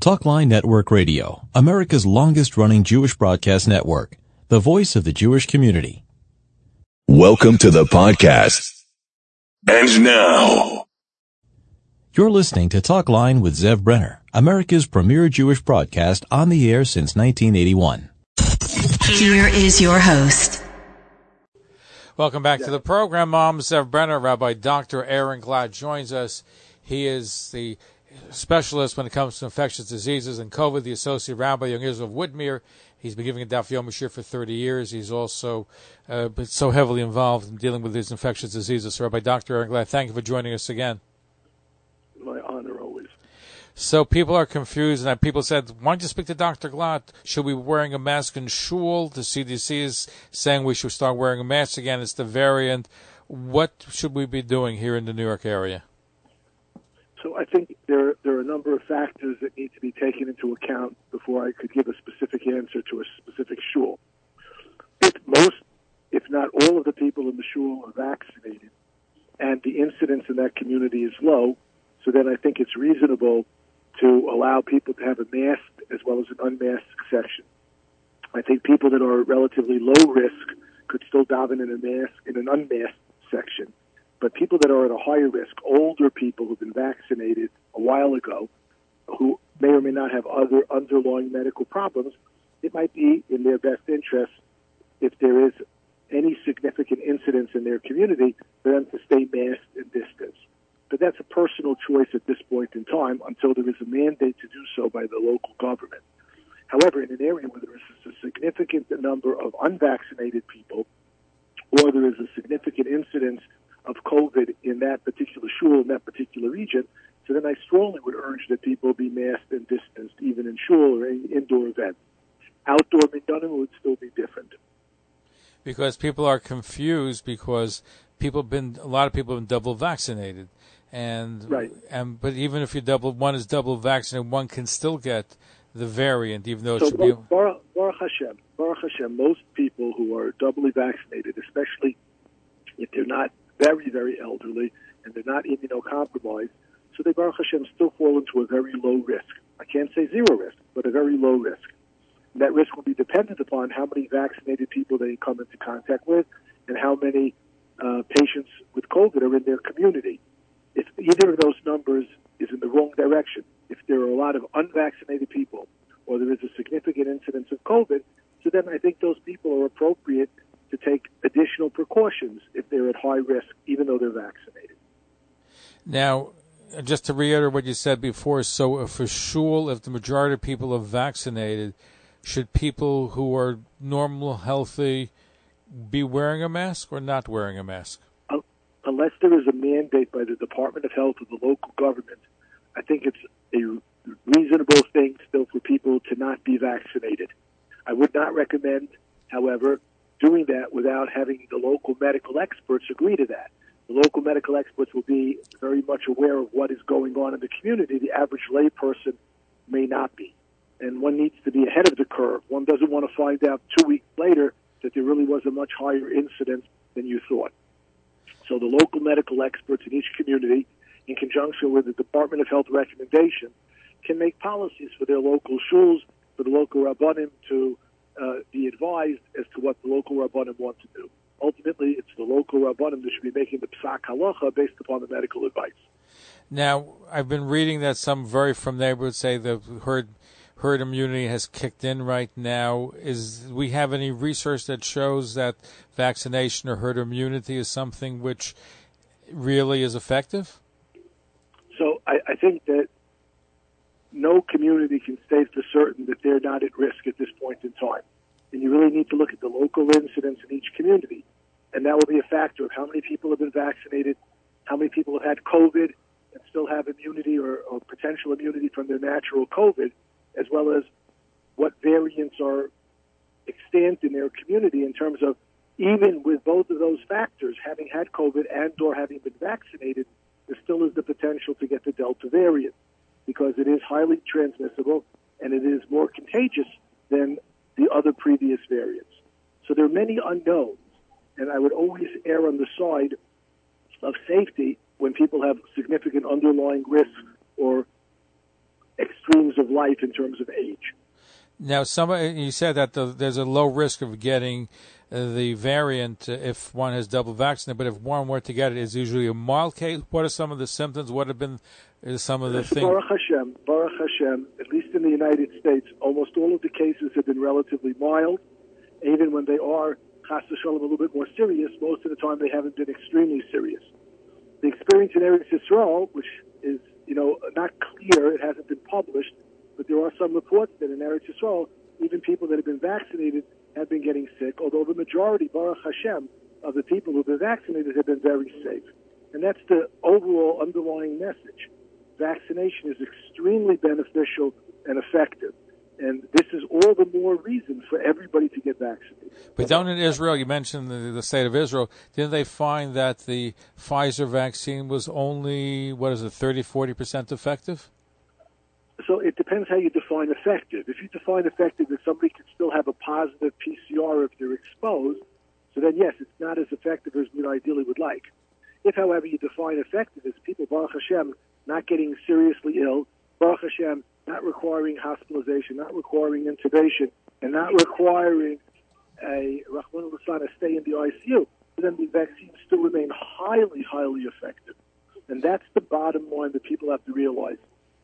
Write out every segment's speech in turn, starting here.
Talkline Network Radio, America's longest running Jewish broadcast network, the voice of the Jewish community. Welcome to the podcast. And now, You're listening to Talkline with Zev Brenner, America's premier Jewish broadcast on the air since 1981. Here is your host. Welcome back to the program. I'm Zev Brenner. Rabbi Dr. Aaron Glatt joins us. He is the specialist when it comes to infectious diseases and COVID, the associate rabbi Young Israel of Woodmere. He's been giving a Daf Yomi shiur for 30 years. He's also uh, been so heavily involved in dealing with these infectious diseases. So, Rabbi Dr. Aaron Glatt, thank you for joining us again. My honor always. So people are confused, and people said, "Why don't you speak to Dr. Glatt? Should we be wearing a mask in shul?" The CDC is saying we should start wearing a mask again. It's the variant. What should we be doing here in the New York area? So I think there there are a number of factors that need to be taken into account before I could give a specific answer to a specific shul. If most, if not all, of the people in the shul are vaccinated, and the incidence in that community is low, so then I think it's reasonable to allow people to have a masked as well as an unmasked section. I think people that are relatively low risk could still daven in a mask in an unmasked section. But people that are at a higher risk, older people who've been vaccinated a while ago, who may or may not have other underlying medical problems, it might be in their best interest if there is any significant incidence in their community for them to stay masked and distanced. But that's a personal choice at this point in time until there is a mandate to do so by the local government. However, in an area where there is a significant number of unvaccinated people, or there is a significant incidence of COVID in that particular shul, in that particular region, so then I strongly would urge that people be masked and distanced, even in shul or any indoor event. Outdoor minyanim would still be different. Because people are confused because people have been a lot of people have been double vaccinated, and Right. and but even if you double one is double vaccinated, one can still get the variant, even though it So should be. Bar- Baruch Hashem, Baruch Hashem, most people who are doubly vaccinated, especially if they're not very, very elderly and they're not immunocompromised, so they Baruch Hashem still fall into a very low risk. I can't say zero risk, but a very low risk. And that risk will be dependent upon how many vaccinated people they come into contact with and how many uh, patients with COVID are in their community. If either of those numbers is in the wrong direction, if there are a lot of unvaccinated people or there is a significant incidence of COVID, so then I think those people are appropriate to take additional precautions if they're at high risk, even though they're vaccinated. Now, uh, just to reiterate what you said before, so for shul, if the majority of people are vaccinated, should people who are normal, healthy, be wearing a mask or not wearing a mask? Unless there is a mandate by the Department of Health or the local government, I think it's a reasonable thing still for people to not be vaccinated. I would not recommend, however, doing that without having the local medical experts agree to that. The local medical experts will be very much aware of what is going on in the community. The average layperson may not be. And one needs to be ahead of the curve. One doesn't want to find out two weeks later that there really was a much higher incidence than you thought. So the local medical experts in each community, in conjunction with the Department of Health recommendation, can make policies for their local shuls, for the local rabbanim to uh, be advised as to what the local rabbanim want to do. Ultimately, it's the local rabbanim that should be making the psak halacha based upon the medical advice. Now, I've been reading that some very from neighborhoods say the herd herd immunity has kicked in right now. Is we have any research that shows that vaccination or herd immunity is something which really is effective? So I, I think that no community can say for certain that they're not at risk at this point in time. And you really need to look at the local incidents in each community. And that will be a factor of how many people have been vaccinated, how many people have had COVID and still have immunity or, or potential immunity from their natural COVID, as well as what variants are extant in their community in terms of even with both of those factors, having had COVID and or having been vaccinated, there still is the potential to get the Delta variant because it is highly transmissible and it is more contagious than the other previous variants. So there are many unknowns, and I would always err on the side of safety when people have significant underlying risks or extremes of life in terms of age. Now, some you said that the, there's a low risk of getting uh, the variant uh, if one has double vaccinated, but if one were to get it, it's usually a mild case. What are some of the symptoms? What have been uh, some of the things? Baruch Hashem, Baruch Hashem, at least in the United States, almost all of the cases have been relatively mild. Even when they are, chas a little bit more serious, most of the time they haven't been extremely serious. The experience in Eretz Yisrael, which is, you know, not clear, it hasn't been published, but there are some reports that in Eretz Yisrael, even people that have been vaccinated have been getting sick, although the majority, Baruch Hashem, of the people who've been vaccinated have been very safe. And that's the overall underlying message. Vaccination is extremely beneficial and effective. And this is all the more reason for everybody to get vaccinated. But down in Israel, you mentioned the, the state of Israel, didn't they find that the Pfizer vaccine was only, what is it, 30, 40% effective? So it depends how you define effective. If you define effective that somebody can still have a positive PCR if they're exposed, so then yes, it's not as effective as we ideally would like. If, however, you define effective as people, Baruch Hashem, not getting seriously ill, Baruch Hashem, not requiring hospitalization, not requiring intubation, and not requiring a Rahman al stay in the ICU, then the vaccines still remain highly, highly effective. And that's the bottom line that people have to realize.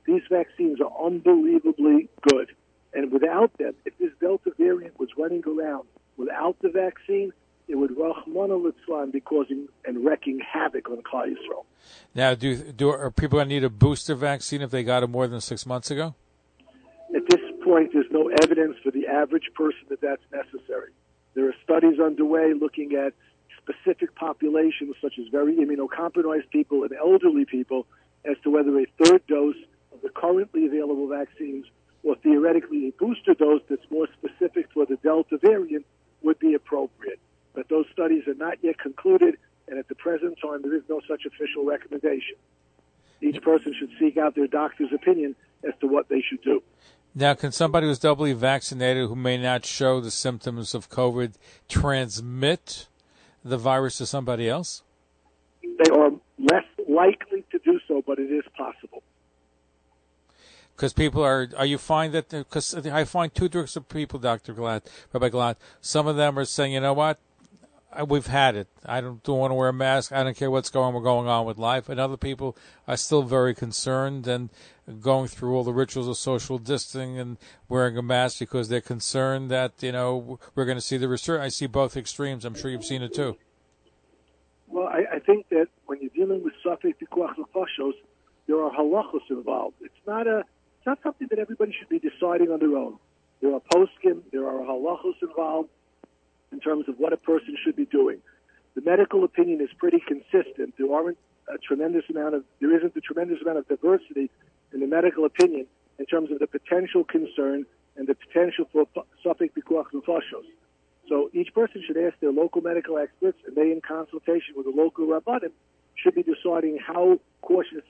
These vaccines are unbelievably good. And without them, if this Delta variant was running around without the vaccine, it would Rahman al be causing and wrecking havoc on Klal Yisrael. Now, do, do are people going to need a booster vaccine if they got it more than six months ago? At this point, there's no evidence for the average person that that's necessary. There are studies underway looking at specific populations, such as very immunocompromised people and elderly people, as to whether a third dose of the currently available vaccines or theoretically a booster dose that's more specific for the Delta variant would be appropriate. But those studies are not yet concluded, and at the present time, there is no such official recommendation. Each person should seek out their doctor's opinion as to what they should do. Now, can somebody who's doubly vaccinated who may not show the symptoms of COVID transmit the virus to somebody else? They are less likely to do so, but it is possible because people are are you find that because I find two groups of people, Doctor Glatt, Rabbi Glatt. Some of them are saying, you know what, we've had it. I don't, don't want to wear a mask. I don't care what's going we're going on with life. And other people are still very concerned and going through all the rituals of social distancing and wearing a mask because they're concerned that you know we're going to see the research. I see both extremes. I'm sure you've seen it too. Well, I, I think that when you're dealing with safek pikuach there are halachos involved. It's not a not something that everybody should be deciding on their own. There are poskim, there are halachos involved in terms of what a person should be doing. The medical opinion is pretty consistent. There aren't a tremendous amount of there isn't a tremendous amount of diversity in the medical opinion in terms of the potential concern and the potential for safek pikuach nefashos. So each person should ask their local medical experts, and they, in consultation with the local rabbanim, should be deciding how cautious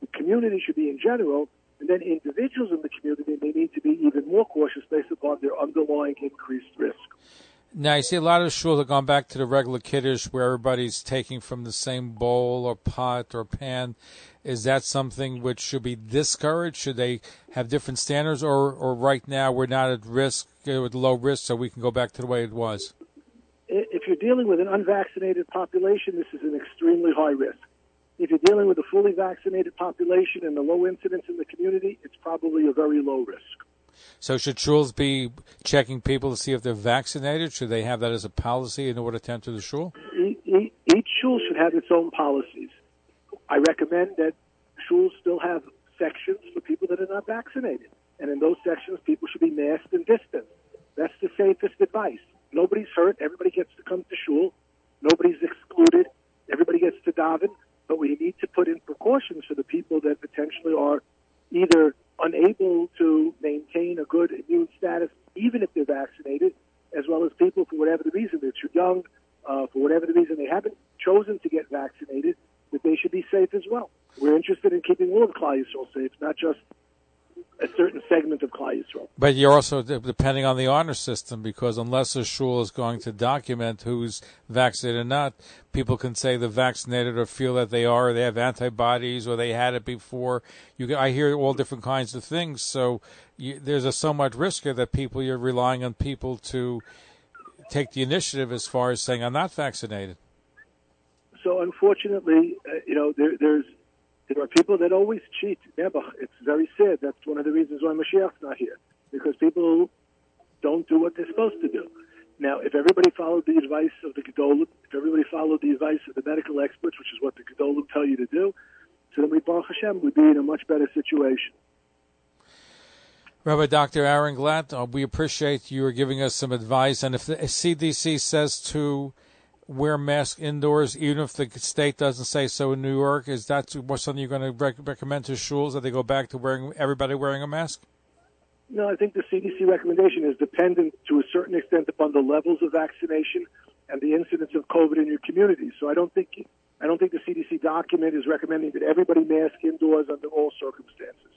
the community should be in general and then individuals in the community may need to be even more cautious based upon their underlying increased risk. Now, you see a lot of schools have gone back to the regular kiddush where everybody's taking from the same bowl or pot or pan. Is that something which should be discouraged? Should they have different standards, or, or right now we're not at risk, uh, with low risk, so we can go back to the way it was? If you're dealing with an unvaccinated population, this is an extremely high risk. If you're dealing with a fully vaccinated population and the low incidence in the community, it's probably a very low risk. So should schools be checking people to see if they're vaccinated? Should they have that as a policy in order to enter the shul? Each shul should have its own policies. I recommend that schools still have sections for people that are not vaccinated. And in those sections, people should be masked and distanced. That's the safest advice. Nobody's hurt. Everybody gets to come to shul. Nobody's excluded. Everybody gets to daven but we need to put in precautions for the people that potentially are either unable to maintain a good immune status, even if they're vaccinated, as well as people for whatever the reason they're too young, uh, for whatever the reason they haven't chosen to get vaccinated, that they should be safe as well. We're interested in keeping all of Klal safe, not just a certain segment of Klal Yisrael. But you're also depending on the honor system because unless a shul is going to document who's vaccinated or not, people can say they're vaccinated or feel that they are, or they have antibodies, or they had it before. You, I hear all different kinds of things. So you, there's a so much risk here that people you're relying on people to take the initiative as far as saying I'm not vaccinated. So unfortunately, uh, you know, there, there's there are people that always cheat. It's very sad. That's one of the reasons why Mashiach's not here, because people don't do what they're supposed to do. Now, if everybody followed the advice of the Gedolim, if everybody followed the advice of the medical experts, which is what the Gedolim tell you to do, so then we, Baruch Hashem, would be in a much better situation. Rabbi Dr. Aaron Glatt, uh, we appreciate you giving us some advice. And if the CDC says to wear masks indoors, even if the state doesn't say so in New York? Is that something you're going to rec- recommend to schools that they go back to wearing everybody wearing a mask? No, I think the CDC recommendation is dependent to a certain extent upon the levels of vaccination and the incidence of COVID in your community. So I don't think I don't think the CDC document is recommending that everybody mask indoors under all circumstances.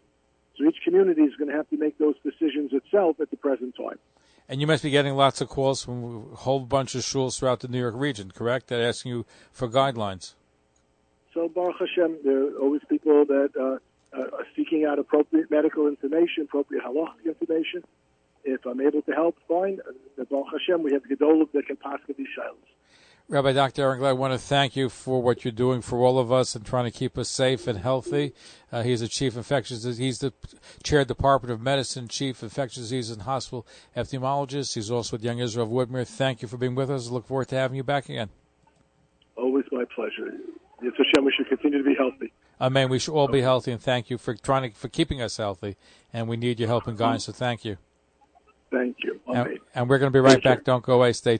So each community is going to have to make those decisions itself at the present time. And you must be getting lots of calls from a whole bunch of schools throughout the New York region, correct? That asking you for guidelines. So Baruch Hashem, there are always people that uh, are seeking out appropriate medical information, appropriate halachic information. If I'm able to help, fine. Baruch Hashem, we have Gedolim that can possibly silence. Rabbi Dr. Aaron Glatt, I want to thank you for what you're doing for all of us and trying to keep us safe and healthy. Uh, he's the chief infectious disease. He's the chair of the Department of Medicine, chief infectious disease and hospital epidemiologist. He's also with Young Israel of Woodmere. Thank you for being with us. Look forward to having you back again. Always my pleasure. It's Hashem. We should continue to be healthy. Amen. We should all be healthy, and thank you for trying to, for keeping us healthy. And we need your help and guidance. So thank you. Thank you. And, and, we're going to be right back. Don't go away. Stay.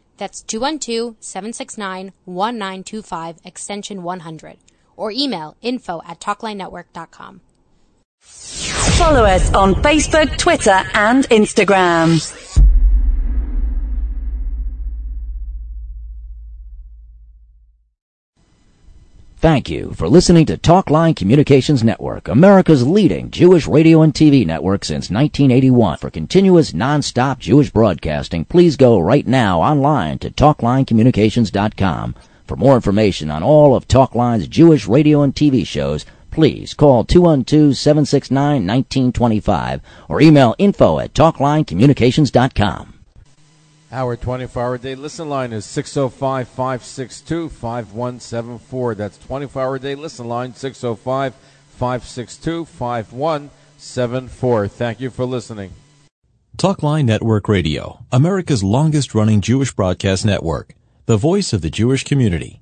That's 212-769-1925 extension 100 or email info at talklinenetwork.com. Follow us on Facebook, Twitter, and Instagram. Thank you for listening to Talkline Communications Network, America's leading Jewish radio and TV network since 1981. For continuous non-stop Jewish broadcasting, please go right now online to talklinecommunications.com. For more information on all of Talkline's Jewish radio and TV shows, please call 212-769-1925 or email info at talklinecommunications.com. Our 24 hour day listen line is 605 562 5174. That's 24 hour day listen line 605 562 5174. Thank you for listening. Talkline Network Radio, America's longest running Jewish broadcast network, the voice of the Jewish community.